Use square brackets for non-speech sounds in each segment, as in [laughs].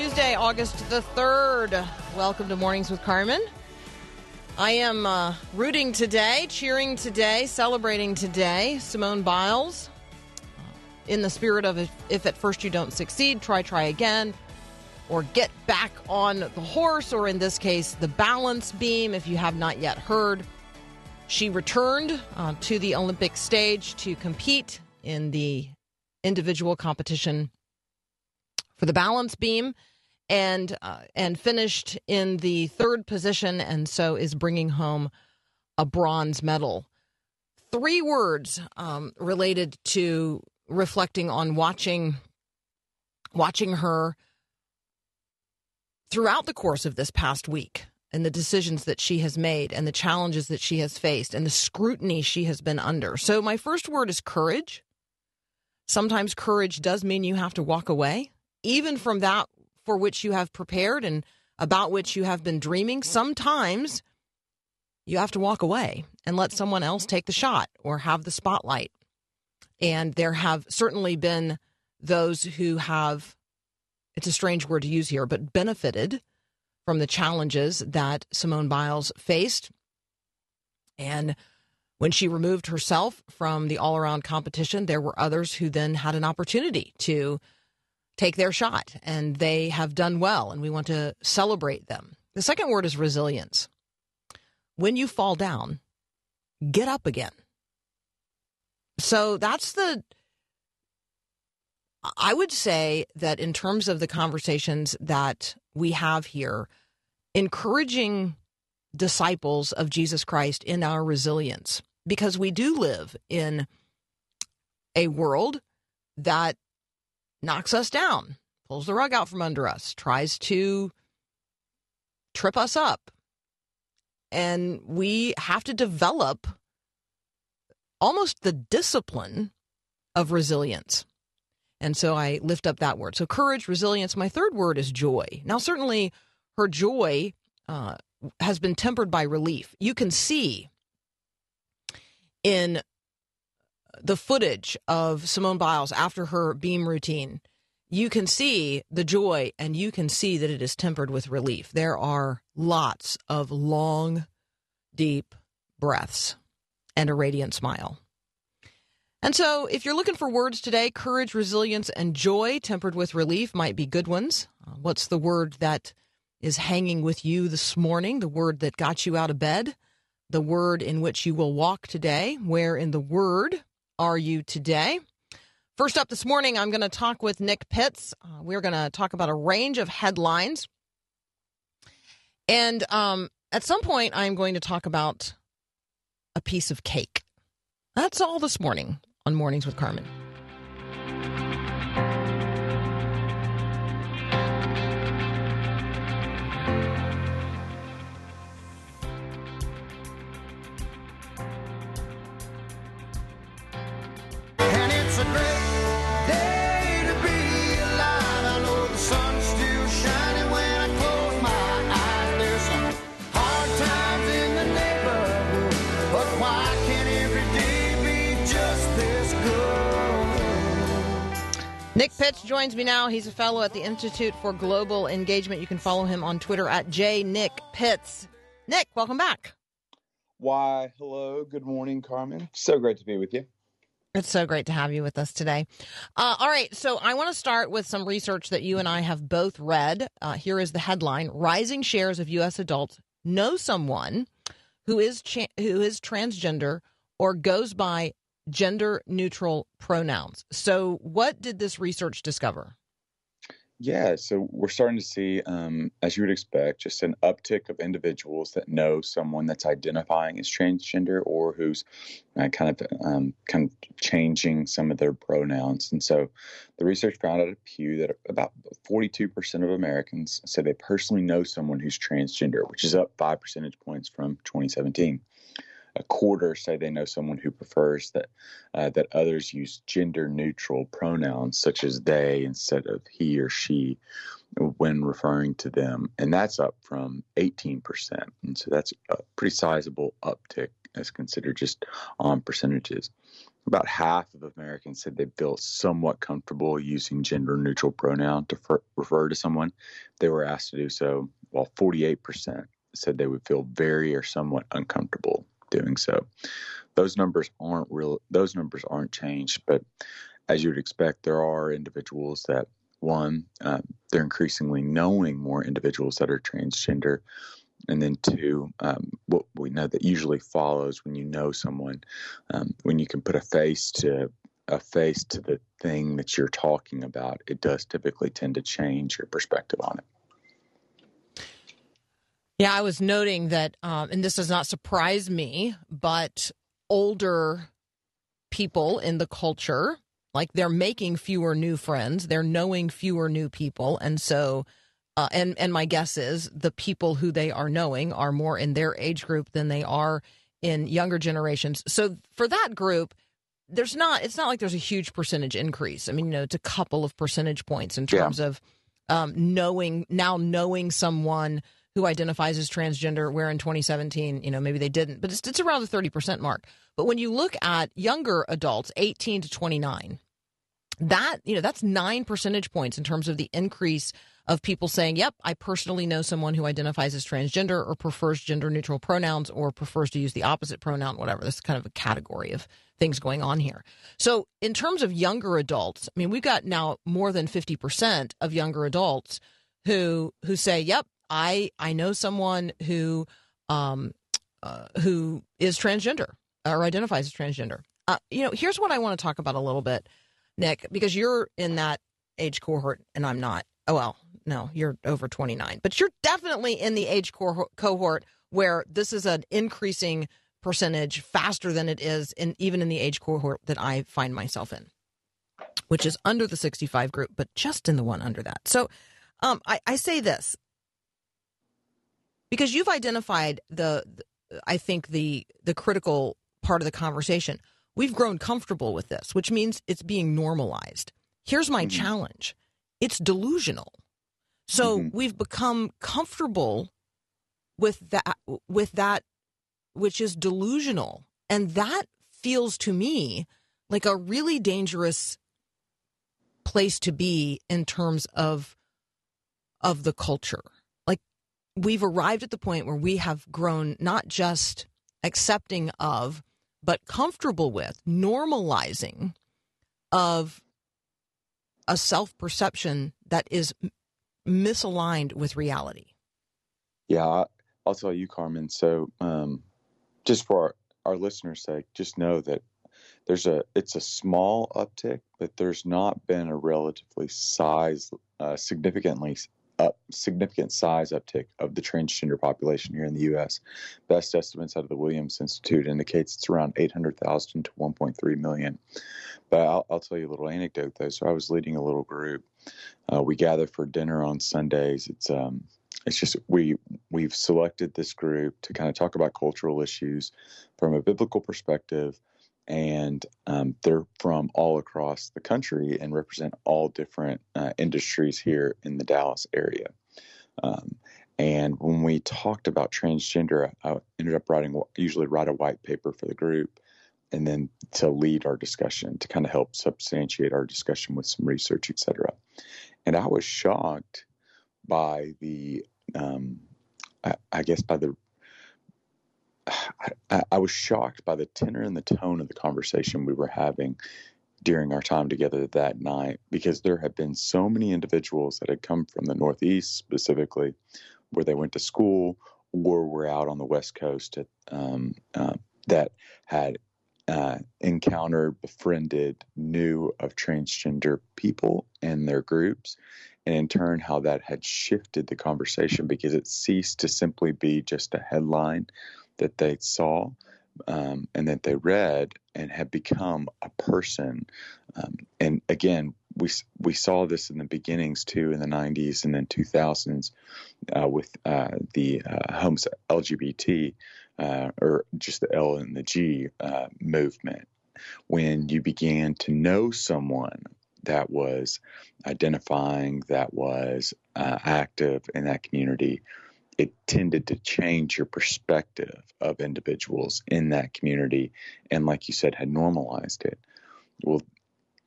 Tuesday, August the 3rd. Welcome to Mornings with Carmen. I am uh, rooting today, cheering today, celebrating today. Simone Biles, in the spirit of if, if at first you don't succeed, try, try again, or get back on the horse, or in this case, the balance beam, if you have not yet heard. She returned uh, to the Olympic stage to compete in the individual competition for the balance beam and uh, and finished in the third position and so is bringing home a bronze medal. Three words um, related to reflecting on watching watching her throughout the course of this past week and the decisions that she has made and the challenges that she has faced and the scrutiny she has been under. So my first word is courage. Sometimes courage does mean you have to walk away. Even from that for which you have prepared and about which you have been dreaming, sometimes you have to walk away and let someone else take the shot or have the spotlight. And there have certainly been those who have, it's a strange word to use here, but benefited from the challenges that Simone Biles faced. And when she removed herself from the all around competition, there were others who then had an opportunity to take their shot, and they have done well, and we want to celebrate them. The second word is resilience. When you fall down, get up again. So that's the. I would say that in terms of the conversations that we have here, encouraging disciples of Jesus Christ in our resilience, because we do live in a world that knocks us down, pulls the rug out from under us, tries to trip us up. And we have to develop almost the discipline of resilience. And so I lift up that word. So courage, resilience. My third word is joy. Now, certainly her joy uh, has been tempered by relief. You can see in the footage of Simone Biles after her beam routine, you can see the joy and you can see that it is tempered with relief. There are lots of long, deep breaths and a radiant smile. And so, if you're looking for words today, courage, resilience, and joy tempered with relief might be good ones. Uh, what's the word that is hanging with you this morning? The word that got you out of bed? The word in which you will walk today? Where in the word are you today? First up this morning, I'm going to talk with Nick Pitts. Uh, we're going to talk about a range of headlines. And um, at some point, I'm going to talk about a piece of cake. That's all this morning on Mornings with Carmen. Pitts joins me now. He's a fellow at the Institute for Global Engagement. You can follow him on Twitter at jnickpitts. Nick, welcome back. Why, hello. Good morning, Carmen. So great to be with you. It's so great to have you with us today. Uh, all right, so I want to start with some research that you and I have both read. Uh, here is the headline: Rising shares of U.S. adults know someone who is cha- who is transgender or goes by gender neutral pronouns. So, what did this research discover? Yeah, so we're starting to see, um, as you would expect, just an uptick of individuals that know someone that's identifying as transgender or who's uh, kind of um, kind of changing some of their pronouns. And so, the research found out at Pew that about 42% of Americans say they personally know someone who's transgender, which is up five percentage points from 2017 a quarter say they know someone who prefers that uh, that others use gender neutral pronouns such as they instead of he or she when referring to them, and that's up from 18%. And so that's a pretty sizable uptick as considered just on percentages. About half of Americans said they feel somewhat comfortable using gender neutral pronoun to fer- refer to someone. They were asked to do so, while 48% said they would feel very or somewhat uncomfortable doing so. Those numbers aren't real. Those numbers aren't changed, but as you would expect, there are individuals that one uh, they're increasingly knowing more individuals that are transgender, and then two, um, what we know that usually follows when you know someone, um, when you can put a face to a face to the thing that you're talking about, it does typically tend to change your perspective on it. Yeah, I was noting that, um, and this does not surprise me, but older people in the culture, like they're making fewer new friends, they're knowing fewer new people, and so, uh, and and my guess is the people who they are knowing are more in their age group than they are in younger generations. So for that group, there's not it's not like there's a huge percentage increase. I mean, you know, it's a couple of percentage points in terms yeah. of um, knowing now knowing someone who identifies as transgender, where in 2017, you know, maybe they didn't, but it's, it's around the 30% mark. But when you look at younger adults, 18 to 29, that, you know, that's nine percentage points in terms of the increase of people saying, yep, I personally know someone who identifies as transgender or prefers gender neutral pronouns or prefers to use the opposite pronoun, whatever. This is kind of a category of things going on here. So, in terms of younger adults, I mean, we've got now more than 50% of younger adults who who say, "Yep, I I know someone who um, uh, who is transgender or identifies as transgender. Uh, you know, here's what I want to talk about a little bit, Nick, because you're in that age cohort and I'm not. Oh well, no, you're over 29, but you're definitely in the age cohort where this is an increasing percentage faster than it is in even in the age cohort that I find myself in, which is under the 65 group, but just in the one under that. So um, I, I say this because you've identified the, I think the the critical part of the conversation. We've grown comfortable with this, which means it's being normalized. Here's my mm-hmm. challenge: it's delusional. So mm-hmm. we've become comfortable with that with that which is delusional, and that feels to me like a really dangerous place to be in terms of of the culture we've arrived at the point where we have grown not just accepting of, but comfortable with normalizing of a self perception that is misaligned with reality. Yeah, I'll tell you, Carmen. So, um, just for our, our listeners' sake, just know that there's a it's a small uptick, but there's not been a relatively size uh, significantly up significant size uptick of the transgender population here in the U.S. Best estimates out of the Williams Institute indicates it's around 800,000 to 1.3 million. But I'll, I'll, tell you a little anecdote though. So I was leading a little group. Uh, we gather for dinner on Sundays. It's um, it's just we we've selected this group to kind of talk about cultural issues from a biblical perspective and um, they're from all across the country and represent all different uh, industries here in the Dallas area. Um, and when we talked about transgender, I ended up writing usually write a white paper for the group, and then to lead our discussion to kind of help substantiate our discussion with some research, etc. And I was shocked by the, um, I, I guess, by the [sighs] I, I, was shocked by the tenor and the tone of the conversation we were having during our time together that night because there had been so many individuals that had come from the Northeast specifically, where they went to school or were out on the West Coast at, um, uh, that had uh, encountered, befriended, knew of transgender people and their groups, and in turn, how that had shifted the conversation because it ceased to simply be just a headline that they saw um, and that they read and had become a person. Um, and again, we we saw this in the beginnings too in the 90s and then 2000s uh, with uh, the uh, homes LGBT uh, or just the L and the G uh, movement when you began to know someone that was identifying that was uh, active in that community it tended to change your perspective of individuals in that community and like you said had normalized it well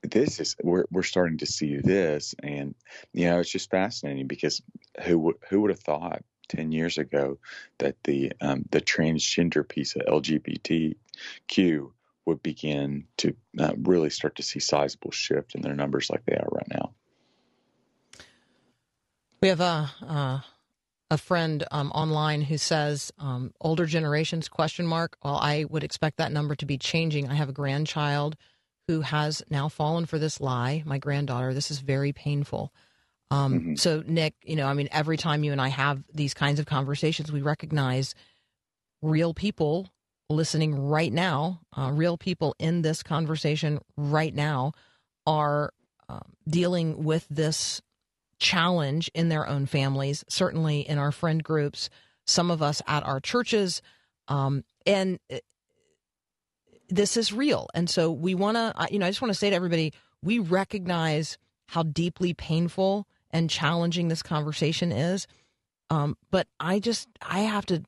this is we're we're starting to see this, and you know it's just fascinating because who who would have thought ten years ago that the um, the transgender piece of LGBTQ would begin to uh, really start to see sizable shift in their numbers like they are right now. We have a uh, a friend um, online who says um, older generations question mark. Well, I would expect that number to be changing. I have a grandchild who has now fallen for this lie, my granddaughter. This is very painful. Um, mm-hmm. So, Nick, you know, I mean, every time you and I have these kinds of conversations, we recognize real people listening right now, uh, real people in this conversation right now are uh, dealing with this challenge in their own families, certainly in our friend groups, some of us at our churches. Um, and this is real. And so we want to, you know, I just want to say to everybody, we recognize how deeply painful and challenging this conversation is. Um, but I just, I have to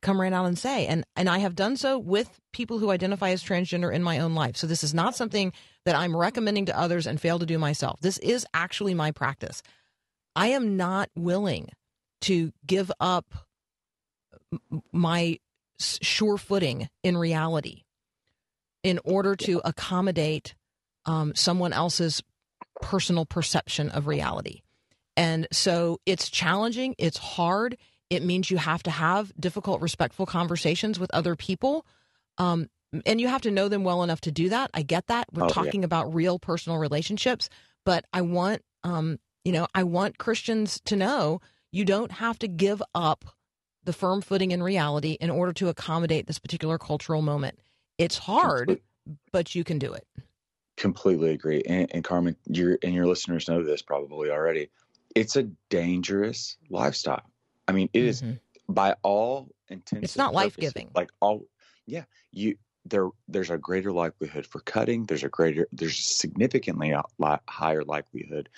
come right out and say, and, and I have done so with people who identify as transgender in my own life. So this is not something that I'm recommending to others and fail to do myself. This is actually my practice. I am not willing to give up my sure footing in reality in order to accommodate um, someone else's personal perception of reality. And so it's challenging, it's hard. It means you have to have difficult, respectful conversations with other people. Um, and you have to know them well enough to do that. I get that. We're oh, talking yeah. about real personal relationships, but I want, um, you know, I want Christians to know you don't have to give up the firm footing in reality in order to accommodate this particular cultural moment. It's hard, but you can do it. Completely agree. And, and Carmen, your and your listeners know this probably already. It's a dangerous lifestyle. I mean, it mm-hmm. is by all intents. It's not life giving. Like all, yeah. You there. There's a greater likelihood for cutting. There's a greater. There's significantly a higher likelihood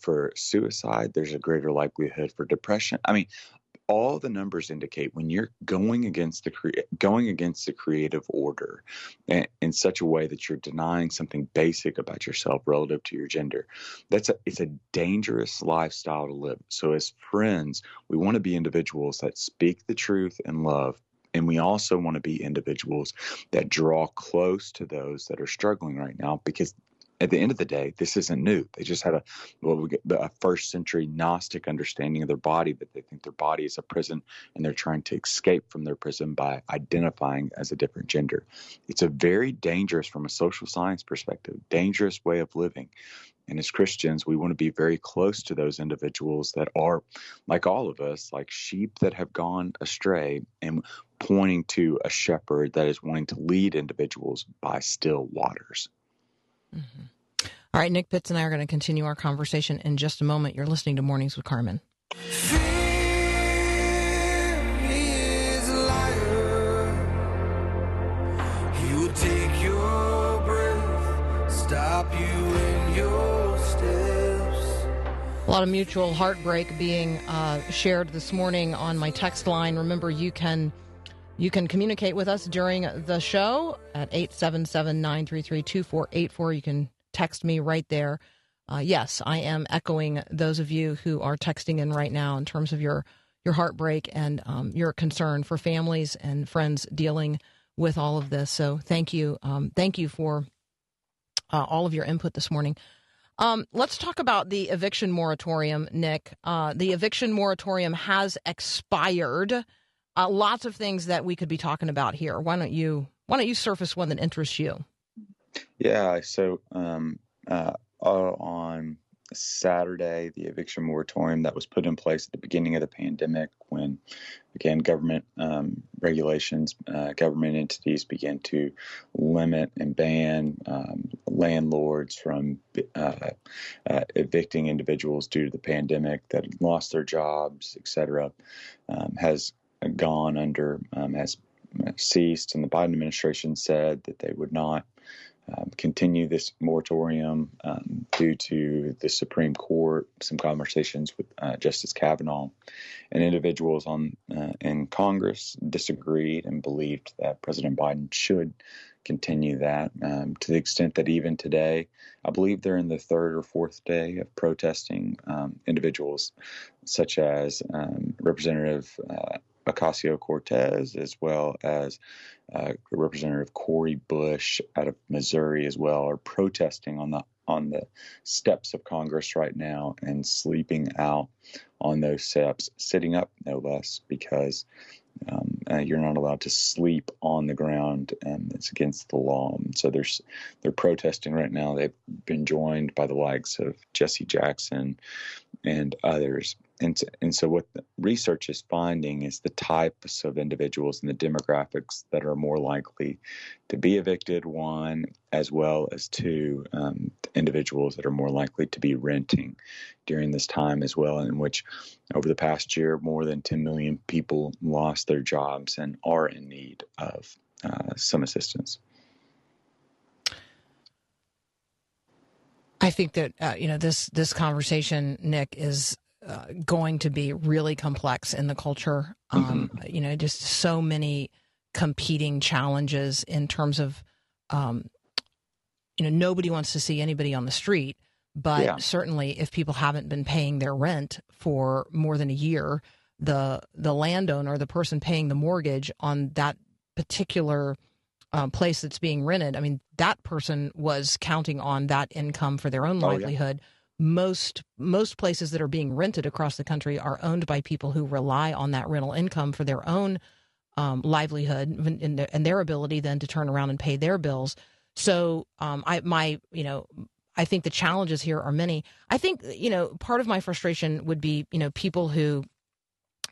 for suicide. There's a greater likelihood for depression. I mean, all the numbers indicate when you're going against the cre- going against the creative order in, in, such a way that you're denying something basic about yourself relative to your gender that's a it's a dangerous lifestyle to live so as friends we want to be individuals that speak the truth and love and we also want to be individuals that draw close to those that are struggling right now because at the end of the day, this isn't new. They just had a well, we a first century Gnostic understanding of their body that they think their body is a prison and they're trying to escape from their prison by identifying as a different gender. It's a very dangerous, from a social science perspective, dangerous way of living. And as Christians, we want to be very close to those individuals that are, like all of us, like sheep that have gone astray and pointing to a shepherd that is wanting to lead individuals by still waters. Mm-hmm. All right, Nick Pitts and I are going to continue our conversation in just a moment. You're listening to Mornings with Carmen. A lot of mutual heartbreak being uh, shared this morning on my text line. Remember, you can you can communicate with us during the show at 877 933 2484. You can text me right there. Uh, yes, I am echoing those of you who are texting in right now in terms of your your heartbreak and um, your concern for families and friends dealing with all of this. So thank you, um, thank you for uh, all of your input this morning. Um, let's talk about the eviction moratorium, Nick. Uh, the eviction moratorium has expired uh, lots of things that we could be talking about here. Why don't you Why don't you surface one that interests you? Yeah. So um, uh, on Saturday the eviction moratorium that was put in place at the beginning of the pandemic when, again, government um, regulations, uh, government entities began to limit and ban um, landlords from uh, uh, evicting individuals due to the pandemic that lost their jobs, et cetera, um, has gone under, um, has ceased. And the Biden administration said that they would not um, continue this moratorium um, due to the Supreme Court, some conversations with uh, Justice Kavanaugh, and individuals on uh, in Congress disagreed and believed that President Biden should continue that um, to the extent that even today, I believe they're in the third or fourth day of protesting um, individuals such as um, Representative uh, Ocasio Cortez, as well as uh, Representative Cori Bush out of Missouri, as well, are protesting on the on the steps of Congress right now and sleeping out on those steps, sitting up no less, because um, uh, you're not allowed to sleep on the ground, and it's against the law. So there's they're protesting right now. They've been joined by the likes of Jesse Jackson and others and and so what research is finding is the types of individuals and the demographics that are more likely to be evicted one as well as two um, individuals that are more likely to be renting during this time as well in which over the past year more than 10 million people lost their jobs and are in need of uh, some assistance. I think that uh, you know this this conversation, Nick, is uh, going to be really complex in the culture. Um, mm-hmm. You know, just so many competing challenges in terms of, um, you know, nobody wants to see anybody on the street, but yeah. certainly if people haven't been paying their rent for more than a year, the the landowner, the person paying the mortgage on that particular um, place that's being rented, I mean, that person was counting on that income for their own livelihood. Oh, yeah most most places that are being rented across the country are owned by people who rely on that rental income for their own um, livelihood and their, and their, ability then to turn around and pay their bills. So, um, I my you know I think the challenges here are many. I think you know part of my frustration would be you know people who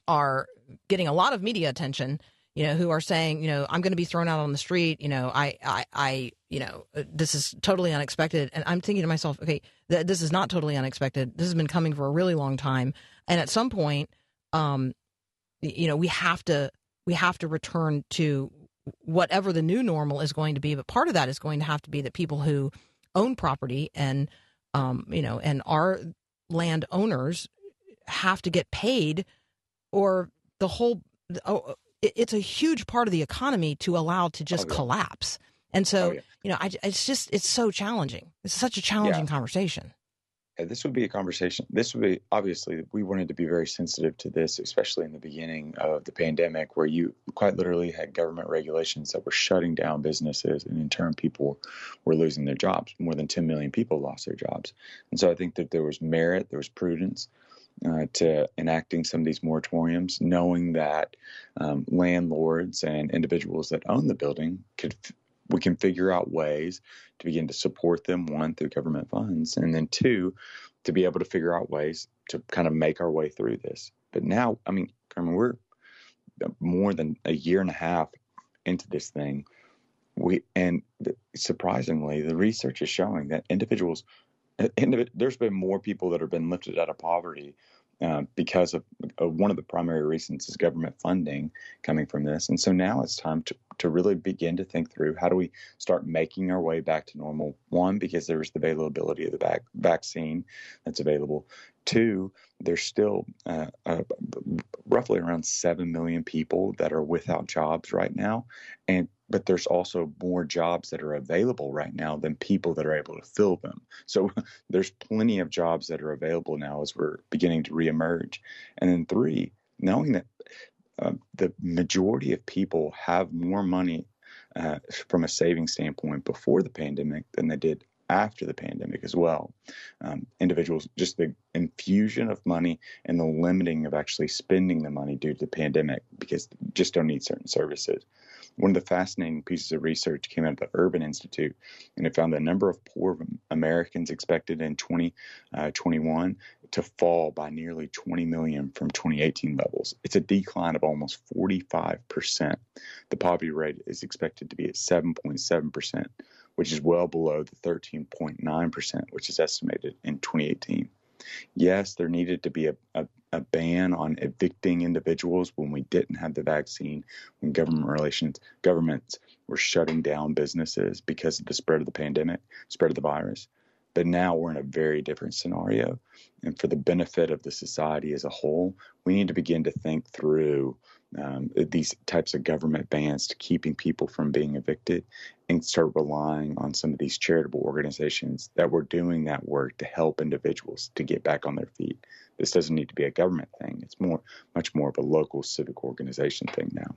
are getting a lot of media attention you know, who are saying, you know, I'm going to be thrown out on the street. You know, I, I, I, you know, uh, this is totally unexpected. And I'm thinking to myself, okay, th- this is not totally unexpected. This has been coming for a really long time. And at some point, um, you know, we have to, we have to return to whatever the new normal is going to be. But part of that is going to have to be that people who own property and, um, you know, and are land owners have to get paid or the whole, oh, it's a huge part of the economy to allow to just oh, collapse. And so, oh, yeah. you know, I, it's just it's so challenging. It's such a challenging yeah. conversation. Yeah, this would be a conversation. This would be obviously we wanted to be very sensitive to this, especially in the beginning of the pandemic, where you quite literally had government regulations that were shutting down businesses, and in turn, people were losing their jobs. More than 10 million people lost their jobs, and so I think that there was merit, there was prudence, uh, to enacting some of these moratoriums, knowing that um, landlords and individuals that own the building could we can figure out ways to begin to support them one through government funds and then two to be able to figure out ways to kind of make our way through this. But now i mean Carmen, we're uh, more than a year and a half into this thing. We and surprisingly the research is showing that individuals uh, there's been more people that have been lifted out of poverty uh, because of, one of the primary reasons is government funding coming from this. And so now it's time to, to really begin to think through how do we start making our way back to normal? One, because there's the availability of the vac- vaccine that's available. Two, there's still uh, uh, roughly around 7 million people that are without jobs right now. And but there's also more jobs that are available right now than people that are able to fill them. So [laughs] there's plenty of jobs that are available now as we're beginning to reemerge. And then three, knowing that uh, the majority of people have more money uh, from a saving standpoint before the pandemic than they did after the pandemic as well. Um, individuals, just the infusion of money and the limiting of actually spending the money due to the pandemic because just don't need certain services. One of the fascinating pieces of research came out of the Urban Institute, and it found the number of poor Americans expected in 2021 uh, to fall by nearly 20 million from 2018 levels. It's a decline of almost 45%. The poverty rate is expected to be at 7.7%, which is well below the 13.9%, which is estimated in 2018. Yes, there needed to be a, a, a, ban on evicting individuals when we didn't have the vaccine, when government relations, governments were shutting down businesses because of the spread of the pandemic, spread of the virus. But now we're in a very different scenario. And for the benefit of the society as a whole, we need to begin to think through um, these types of government bans to keeping people from being evicted and start relying on some of these charitable organizations that were doing that work to help individuals to get back on their feet. This doesn't need to be a government thing. It's more much more of a local civic organization thing now.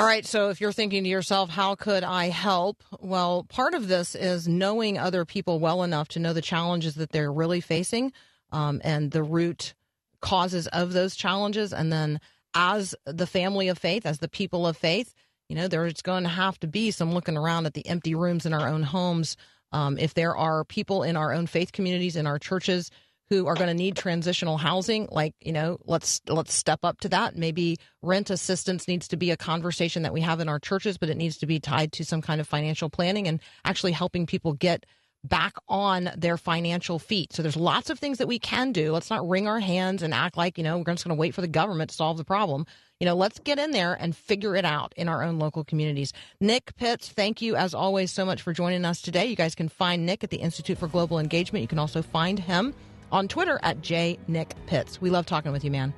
All right, so if you're thinking to yourself, how could I help? Well, part of this is knowing other people well enough to know the challenges that they're really facing um, and the root causes of those challenges. And then as the family of faith, as the people of faith, you know, there's going to have to be some looking around at the empty rooms in our own homes. Um, if there are people in our own faith communities, in our churches, who are going to need transitional housing like you know let's let's step up to that maybe rent assistance needs to be a conversation that we have in our churches but it needs to be tied to some kind of financial planning and actually helping people get back on their financial feet. So there's lots of things that we can do. Let's not wring our hands and act like, you know, we're just going to wait for the government to solve the problem. You know, let's get in there and figure it out in our own local communities. Nick Pitts, thank you as always so much for joining us today. You guys can find Nick at the Institute for Global Engagement. You can also find him on Twitter at jnickpitts. We love talking with you, man.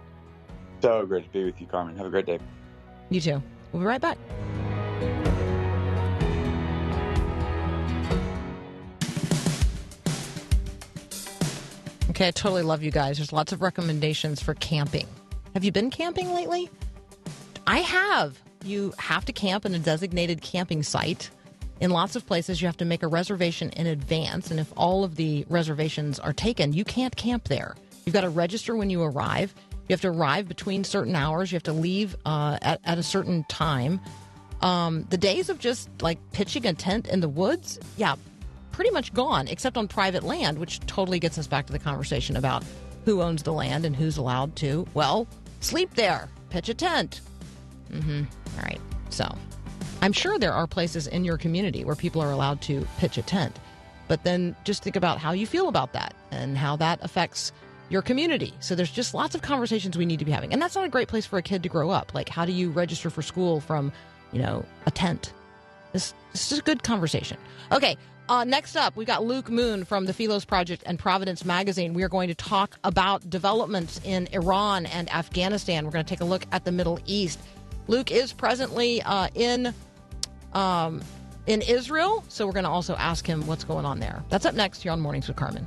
So great to be with you, Carmen. Have a great day. You too. We'll be right back. Okay, I totally love you guys. There's lots of recommendations for camping. Have you been camping lately? I have. You have to camp in a designated camping site. In lots of places, you have to make a reservation in advance. And if all of the reservations are taken, you can't camp there. You've got to register when you arrive. You have to arrive between certain hours. You have to leave uh, at, at a certain time. Um, the days of just like pitching a tent in the woods, yeah, pretty much gone, except on private land, which totally gets us back to the conversation about who owns the land and who's allowed to, well, sleep there, pitch a tent. Mm-hmm. All right. So I'm sure there are places in your community where people are allowed to pitch a tent. But then just think about how you feel about that and how that affects your community. So there's just lots of conversations we need to be having. And that's not a great place for a kid to grow up. Like, how do you register for school from, you know, a tent? This, this is a good conversation. Okay, uh, next up, we've got Luke Moon from the Philos Project and Providence Magazine. We are going to talk about developments in Iran and Afghanistan. We're going to take a look at the Middle East. Luke is presently uh, in um, in Israel, so we're going to also ask him what's going on there. That's up next here on Mornings with Carmen.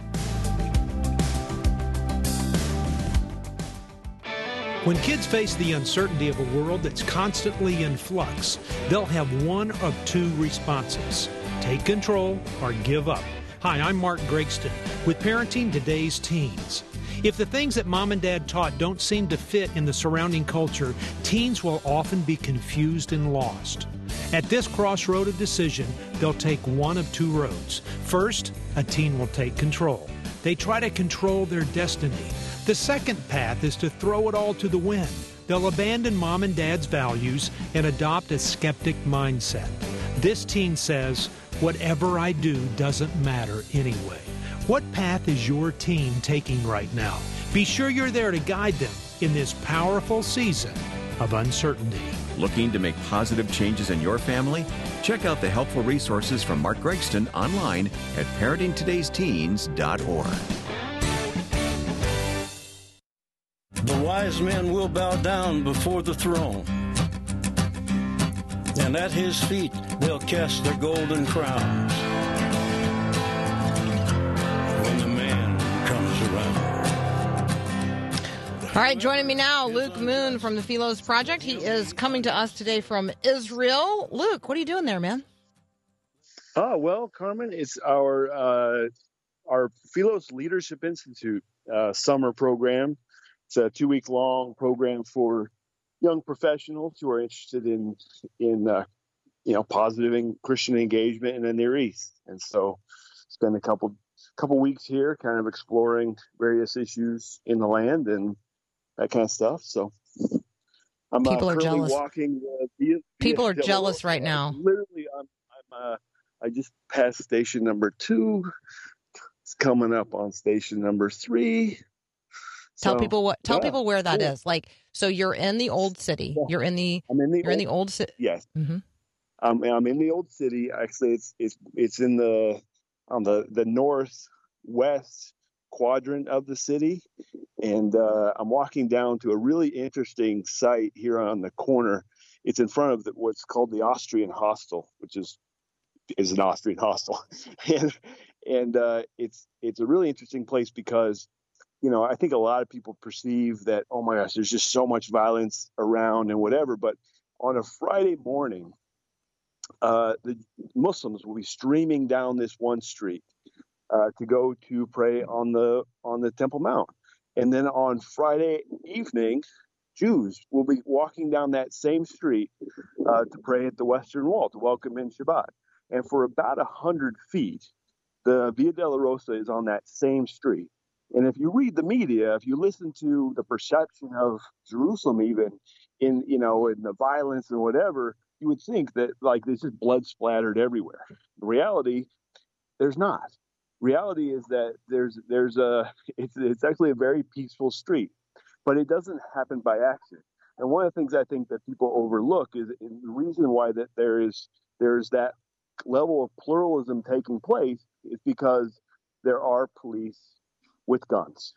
When kids face the uncertainty of a world that's constantly in flux, they'll have one of two responses take control, or give up. Hi, I'm Mark Gregston with Parenting Today's Teens. If the things that mom and dad taught don't seem to fit in the surrounding culture, teens will often be confused and lost. At this crossroad of decision, they'll take one of two roads. First, a teen will take control. They try to control their destiny. The second path is to throw it all to the wind. They'll abandon mom and dad's values and adopt a skeptic mindset. This teen says, Whatever I do doesn't matter anyway. What path is your team taking right now? Be sure you're there to guide them in this powerful season of uncertainty. Looking to make positive changes in your family? Check out the helpful resources from Mark Gregston online at parentingtodaysteens.org. The wise men will bow down before the throne and at his feet they'll cast their golden crowns. All right, joining me now, Luke Moon from the Philos Project. He is coming to us today from Israel. Luke, what are you doing there, man? Oh well, Carmen, it's our uh, our Philos Leadership Institute uh, summer program. It's a two week long program for young professionals who are interested in in uh, you know positive and Christian engagement in the Near East. And so, spend a couple couple weeks here, kind of exploring various issues in the land and that kind of stuff. So. I'm uh, People are jealous. walking. Uh, via, People via are jealous right now. Literally, I'm, I'm uh, I just passed station number two. It's coming up on station number three. Tell So, people what. Tell yeah, people where that is. cool. Like, so you're in the old city. Yeah. You're in the. I'm in the You're in old, the old city. yes. hmm I'm I'm in the old city. Actually, it's it's it's in the on the the northwest quadrant of the city, and uh, I'm walking down to a really interesting site here on the corner. It's in front of the, what's called the Austrian Hostel, which is is an Austrian hostel, [laughs] and and uh, it's it's a really interesting place because you know I think a lot of people perceive that oh my gosh, there's just so much violence around and whatever, but on a Friday morning, uh, the Muslims will be streaming down this one street uh, to go to pray on the on the Temple Mount, and then on Friday evening, Jews will be walking down that same street uh, to pray at the Western Wall to welcome in Shabbat. And for about a hundred feet, the Via Dolorosa is on that same street. And if you read the media, if you listen to the perception of Jerusalem, even in you know in the violence and whatever, you would think that like this is blood splattered everywhere. The reality, there's not. Reality is that there's there's a [laughs] it's it's actually a very peaceful street, but it doesn't happen by accident. And one of the things I think that people overlook is, the reason why that there is there's that level of pluralism taking place is because there are police with guns,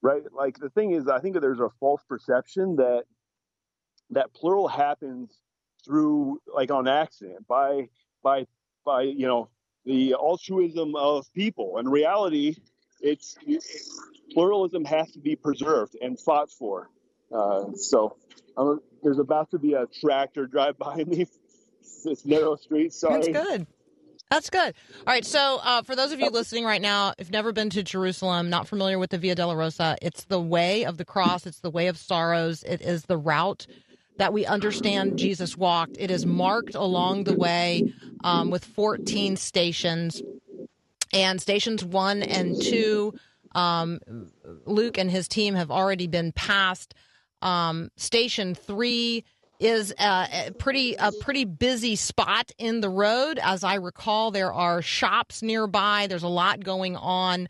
right? Like the thing is, I think there's a false perception that that plural happens through like on accident by by by you know the altruism of people. In reality, it's pluralism has to be preserved and fought for. Uh, so there's about to be a tractor drive by me. [laughs] This narrow street. Sorry. That's good. That's good. All right. So, uh, for those of you listening right now, if never been to Jerusalem, not familiar with the Via Dolorosa, it's the way of the cross. It's the way of sorrows. It is the route that we understand Jesus walked. It is marked along the way um, with 14 stations, and stations one and two. Um, Luke and his team have already been passed. Um, station three is a, a pretty a pretty busy spot in the road. As I recall, there are shops nearby. There's a lot going on,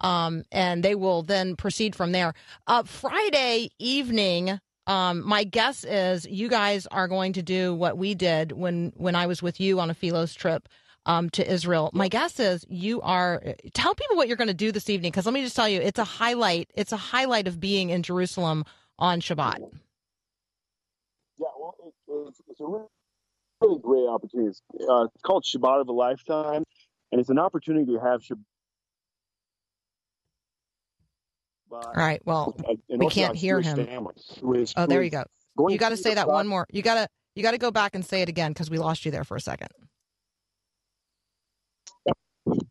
um, and they will then proceed from there. Uh, Friday evening. Um, my guess is you guys are going to do what we did when when I was with you on a Philos trip um, to Israel. My guess is you are. Tell people what you're going to do this evening, because let me just tell you, it's a highlight. It's a highlight of being in Jerusalem on Shabbat. Yeah, well, it, it's, it's a really, really great opportunity. It's, uh, it's called Shabbat of a Lifetime, and it's an opportunity to have Shabbat. All right. Well, [laughs] we can't hear Jewish him. family who is- oh, there you go. You got to say that process- one more. You got to you got to go back and say it again because we lost you there for a second.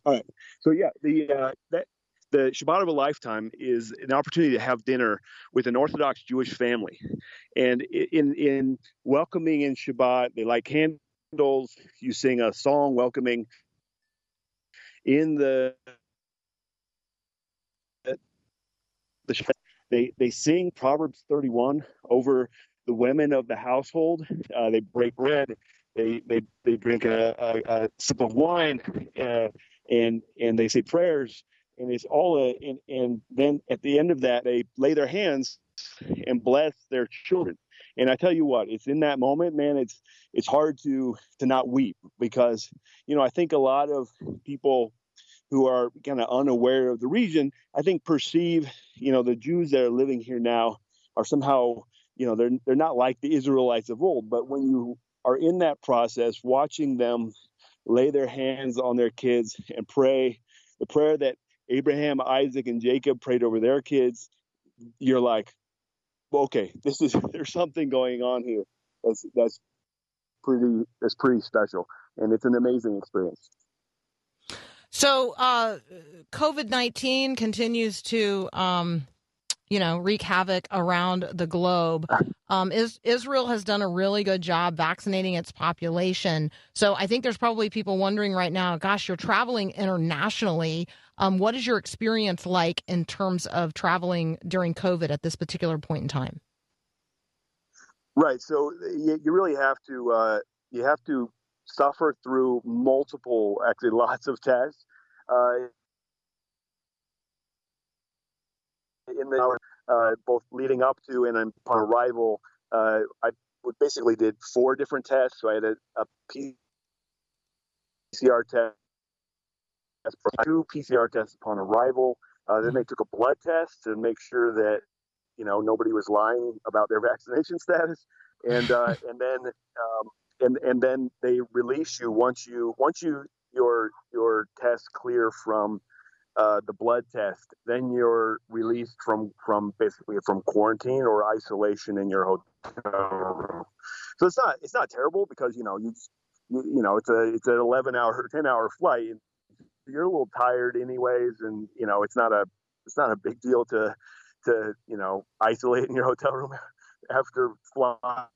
All right. So yeah, the uh, that the Shabbat of a lifetime is an opportunity to have dinner with an Orthodox Jewish family, and in in welcoming in Shabbat, they light candles. You sing a song welcoming. In the the they they sing Proverbs 31 over the women of the household. Uh, they break bread. They they they drink a, a, a sip of wine. Uh, and and they say prayers and it's all a, and, and then at the end of that they lay their hands and bless their children and i tell you what it's in that moment man it's it's hard to to not weep because you know i think a lot of people who are kind of unaware of the region i think perceive you know the jews that are living here now are somehow you know they're they're not like the israelites of old but when you are in that process watching them lay their hands on their kids and pray the prayer that Abraham, Isaac, and Jacob prayed over their kids, you're like, okay, this is [laughs] there's something going on here. That's that's pretty that's pretty special, and it's an amazing experience. So, uh, COVID 19 continues to, um, you know, wreak havoc around the globe. Um, is, Israel has done a really good job vaccinating its population. So I think there's probably people wondering right now, gosh, you're traveling internationally. Um, what is your experience like in terms of traveling during COVID at this particular point in time? Right. So you, you really have to uh, you have to suffer through multiple, actually [laughs] lots of tests. Uh, in the uh, both leading up to and upon arrival, uh, I basically did four different tests. So I had a, a PCR test, two PCR tests upon arrival. Uh, then they took a blood test to make sure that you know nobody was lying about their [laughs] vaccination status, and uh, and then um, and and then they release you once you once you your your test clear from uh, the blood test, then you're released from from basically from quarantine or isolation in your hotel room. So it's not it's not terrible because you know you you, you know it's a it's an 11 hour [laughs] 10 hour flight. You're a little tired anyways, and you know it's not a it's not a big deal to to you know isolate in your [laughs] hotel room [laughs] after flying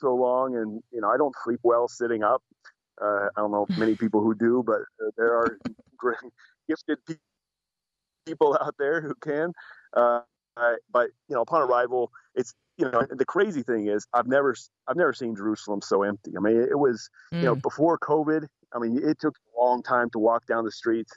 so long. And you know I don't sleep well sitting up. Uh, I don't know [laughs] many people who do, but there are [laughs] great, gifted people out there who can. Uh, but you know, upon arrival, it's you know the crazy thing is I've never I've never seen Jerusalem so empty. I mean, it was mm. you know mm. before COVID. I mean, it took a long time to walk down the streets.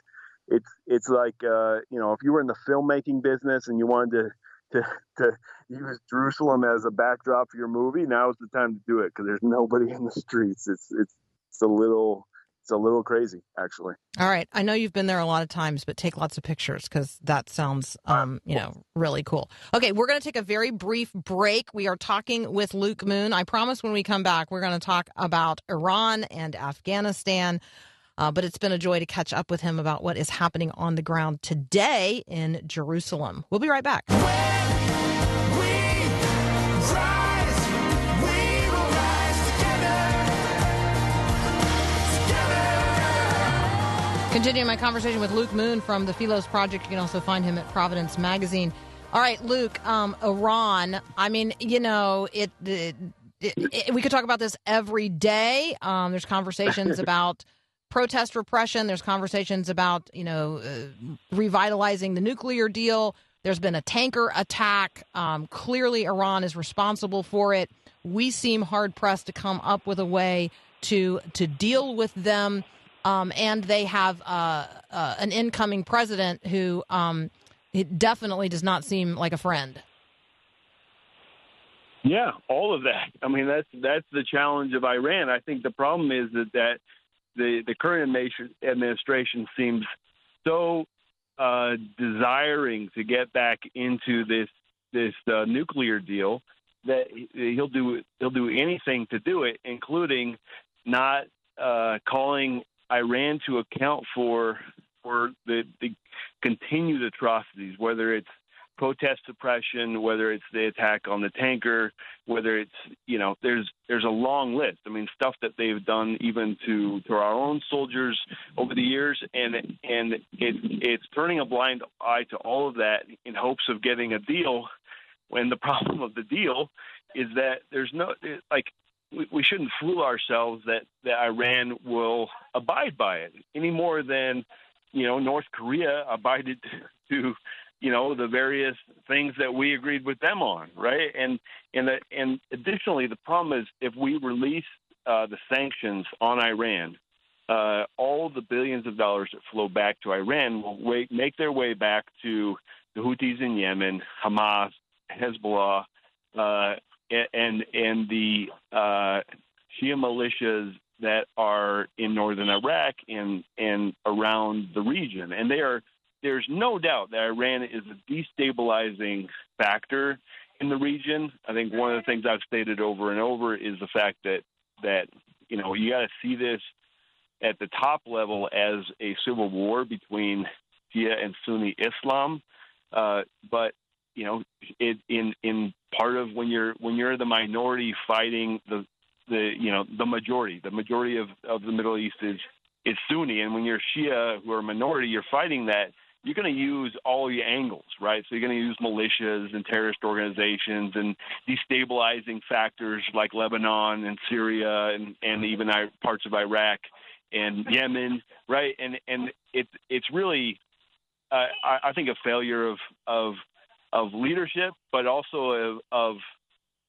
It's it's like uh, you know if you were in the filmmaking business and you wanted to to to use Jerusalem as a backdrop for your movie, now is the time to do it because there's nobody in the streets. It's it's it's a little it's a little crazy, actually. All right, I know you've been there a lot of times, but take lots of pictures because that sounds, um, you know, really cool. Okay, we're going to take a very brief break. We are talking with Luke Moon. I promise when we come back, we're going to talk about Iran and Afghanistan. Uh, but it's been a joy to catch up with him about what is happening on the ground today in Jerusalem. We'll be right back. Continuing my conversation with Luke Moon from the Philos Project. You can also find him at Providence Magazine. All right, Luke, um, Iran. I mean, you know, it, it, it, it, we could talk about this every day. Um, there's conversations [laughs] about protest repression. There's conversations about, you know, uh, revitalizing the nuclear deal. There's been a tanker attack. Um, clearly, Iran is responsible for it. We seem hard pressed to come up with a way to to deal with them um, and they have uh, uh, an incoming president who um, it definitely does not seem like a friend. Yeah, all of that. I mean, that's that's the challenge of Iran. I think the problem is that that the the current administration seems so uh, desiring to get back into this this uh, nuclear deal that he'll do he'll do anything to do it, including not uh, calling Iran to account for for the, the continued atrocities, whether it's protest suppression, whether it's the attack on the tanker, whether it's you know there's there's a long list. I mean stuff that they've done even to to our own soldiers over the years, and and it it's turning a blind eye to all of that in hopes of getting a deal. When the [laughs] problem of the deal is that there's no like we, we shouldn't fool ourselves that, that Iran will abide by it any more than you know North Korea abided [laughs] to you know the various things that we agreed with them on, right? And and the, and additionally, the problem is if we release uh, the sanctions on Iran, uh, all the billions of dollars that flow back to Iran will wait, make their way back to the Houthis in Yemen, Hamas, Hezbollah, uh, and and the uh, Shia militias that are in northern Iraq and and around the region, and they are. There's no doubt that Iran is a destabilizing factor in the region. I think one of the things I've stated over and over is the fact that that you know you got to see this at the top level as a civil war between Shia and Sunni Islam, uh, but you know, it, in in part of when you're when you're the minority fighting the the you know the majority. The majority of, of the Middle East is it's Sunni, and when you're Shia who are a minority, you're fighting that. You're going to use all your angles, right? So you're going to use militias and terrorist organizations and destabilizing factors like Lebanon and Syria and, and even parts of Iraq and Yemen, right? And and it's it's really, uh, I, I think, a failure of of of leadership, but also of, of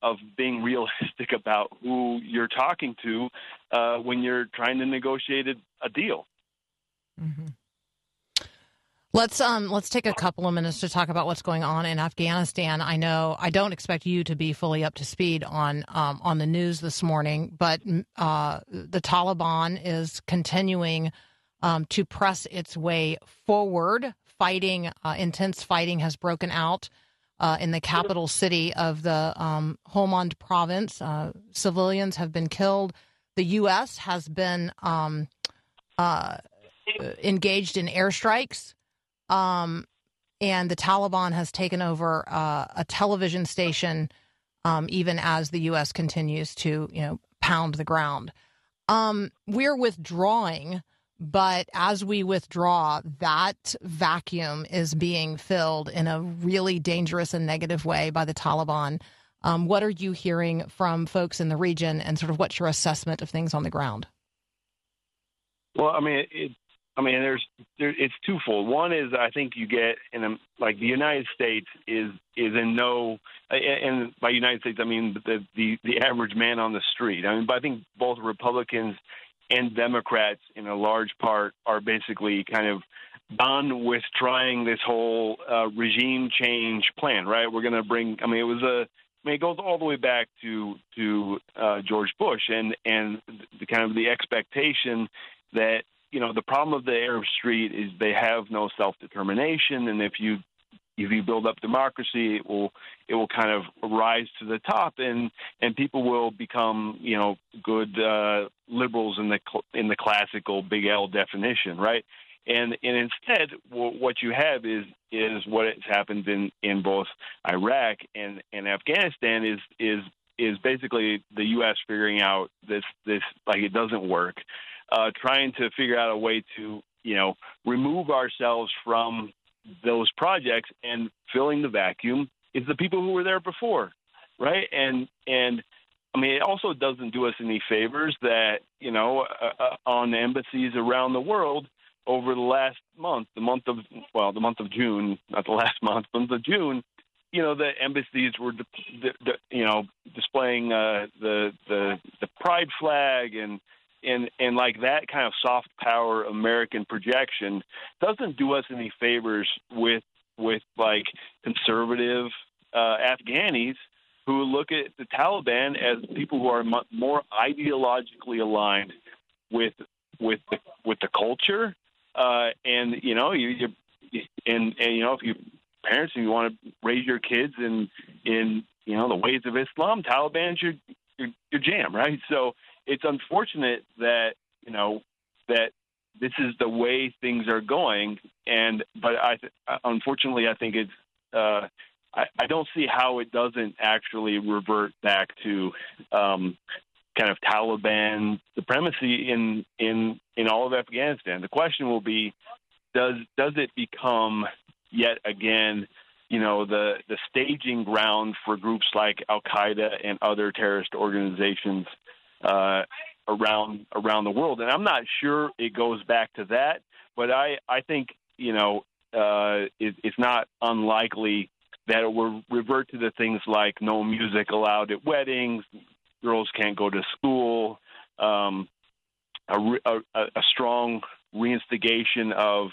of being realistic about who you're talking to uh, when you're trying to negotiate a, deal. Mm-hmm. Let's um let's take a couple of minutes to talk about what's going on in Afghanistan. I know I don't expect you to be fully up to speed on um, on the news this morning, but uh, the Taliban is continuing um, to press its way forward. Fighting, uh, intense fighting has broken out uh, in the capital city of the um, Helmand province. Uh, civilians have been killed. The U.S. has been um, uh, engaged in airstrikes, um, and the Taliban has taken over uh, a television station, um, even as the U.S. continues to, you know, pound the ground. Um, we're withdrawing but as we withdraw, that vacuum is being filled in a really dangerous and negative way by the Taliban. Um, what are you hearing from folks in the region, and sort of what's your assessment of things on the ground? Well, I mean, it, I mean, there's there, it's twofold. One is I think you get in a, like the United States is is in no, and by United States I mean the the the average man on the street. I mean, but I think both Republicans and Democrats, in a large part, are basically kind of done with trying this whole uh, regime change plan. Right? We're going to bring. I mean, it was a. I mean, it goes all the way back to to uh, George Bush and and the kind of the expectation that you know the problem of the Arab Street is they have no self determination, and if you if you build up democracy, it will it will kind of rise to the top, and and people will become you know good uh, liberals in the cl- in the classical big L definition, right? And and instead, what you have is is what has happened in in both Iraq and and Afghanistan is is is basically the U.S. figuring out this this like it doesn't work, uh, trying to figure out a way to you know remove ourselves from those projects and filling the vacuum is the people who were there before, right? And and I mean, it also doesn't do us any favors that you know uh, uh, on embassies around the world over the last month, the month of well, the month of June, not the [laughs] last month, but the June. You know, the embassies were, the, the, you know, displaying uh, the the the pride flag and and and like that kind of soft power American projection doesn't do us any favors with with like conservative uh, Afghanis who look at the Taliban as people who are more ideologically aligned with with the with the culture. Uh, and you know you, you and and you know if you parents and you want to raise your kids in in you know the ways of Islam Taliban's your your, your jam right? So it's unfortunate that you know that this is the way things are going, and but I unfortunately I think it's uh, I, I don't see how it doesn't actually revert back to um, kind of Taliban supremacy in in in all of Afghanistan. The question will be, does does it become yet again, you know, the the staging ground for groups like Al Qaeda and other terrorist organizations uh, around around the world. And I'm not sure it goes back to that, but I I think you know uh, it, it's not unlikely that it will revert to the things like no music allowed at weddings, girls can't go to school, um, a, a, a strong reinstigation of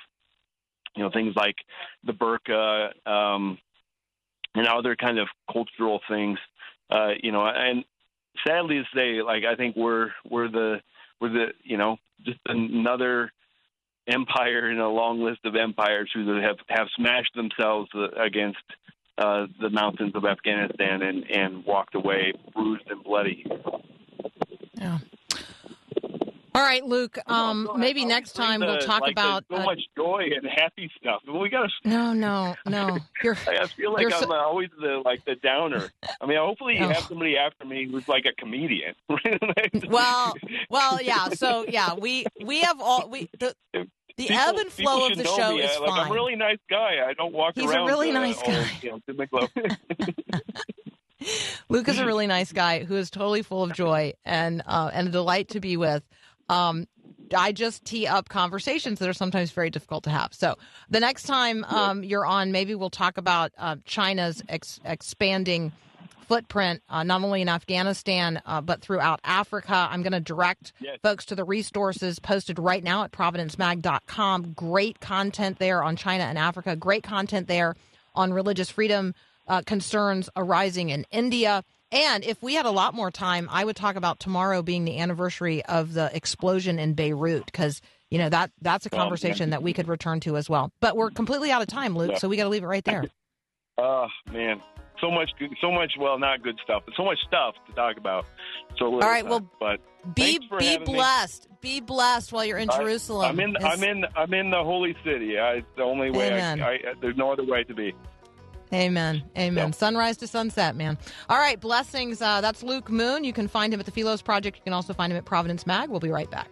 you know things like the burqa um, and other kind of cultural things. Uh, you know, and sadly to say, like I think we're we're the we're the you know just another empire in a long list of empires who have have smashed themselves uh, against uh, the mountains of Afghanistan and and walked away bruised and bloody. Yeah. All right, Luke. Um, maybe next time the, we'll talk like about so uh, much joy and happy stuff. We got to. No, no, [laughs] no. You're. I feel like I'm so- always the like the downer. I mean, hopefully you No. have somebody after me who's like a comedian. [laughs] Well, well, yeah. So yeah, we we have all we the the People- ebb and flow of the show me. is I- like, fine. I'm a really nice guy. I don't walk He's a around. really uh, nice guy. You know, to make love. Luke is a really nice guy who is totally full of joy and uh, and a delight to be with. Um, I just tee up conversations that are sometimes very difficult to have. So the next time um, you're on, maybe we'll talk about uh, China's ex- expanding footprint, uh, not only in Afghanistan uh, but throughout Africa. I'm going to direct Yes. folks to the resources posted right now at providencemag.com. Great content there on China and Africa. Great content there on religious freedom uh, concerns arising in India. And if we had a lot more time, I would talk about tomorrow being the anniversary of the explosion in Beirut because you know that that's a Oh, conversation that we could return to as well. But we're completely out of time, Luke, so we got to leave it right there. [laughs] Oh man, so much, good, so much. Well, not good stuff, but so much stuff to talk about. So All right, time. well, but Be be having me. blessed. Be blessed while you're in I- Jerusalem. I'm in. It's- I'm in. I'm in the holy city. I, it's the only way. I, I, there's no other way to be. Amen. Amen. Yeah. Sunrise to sunset, man. All right, blessings. Uh, that's Luke Moon. You can find him at the Philos Project. You can also find him at Providence Mag. We'll be right back.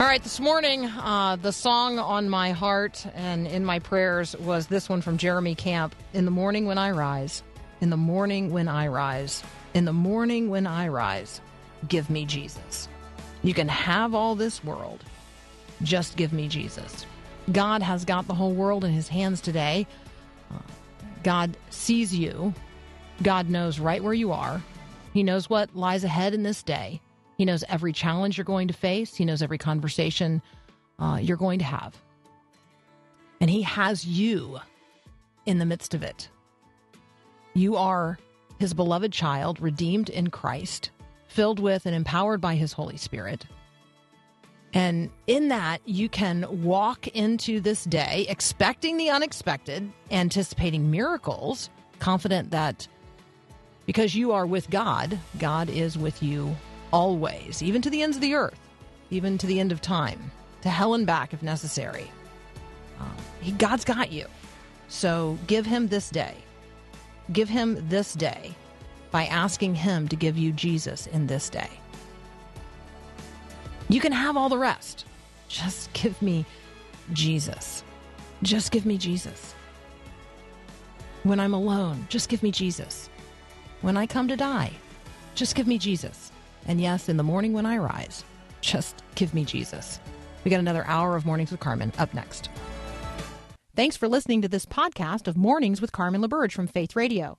All right, this morning, uh, the song on my heart and in my prayers was this one from Jeremy Camp In the morning when I rise, in the morning when I rise, in the morning when I rise, give me Jesus. You can have all this world. Just give me Jesus. God has got the whole world in his hands today. God sees you. God knows right where you are. He knows what lies ahead in this day. He knows every challenge you're going to face. He knows every conversation uh, you're going to have. And He has you in the midst of it. You are His beloved child, redeemed in Christ, filled with and empowered by His Holy Spirit. And in that, you can walk into this day expecting the unexpected, anticipating miracles, confident that because you are with God, God is with you always, even to the ends of the earth, even to the end of time, to hell and back if necessary. Um, he, God's got you. So give Him this day. Give Him this day by asking Him to give you Jesus in this day. You can have all the rest. Just give me Jesus. Just give me Jesus. When I'm alone, just give me Jesus. When I come to die, just give me Jesus. And yes, in the morning when I rise, just give me Jesus. We got another hour of Mornings with Carmen up next. Thanks for listening to this podcast of Mornings with Carmen LaBerge from Faith Radio.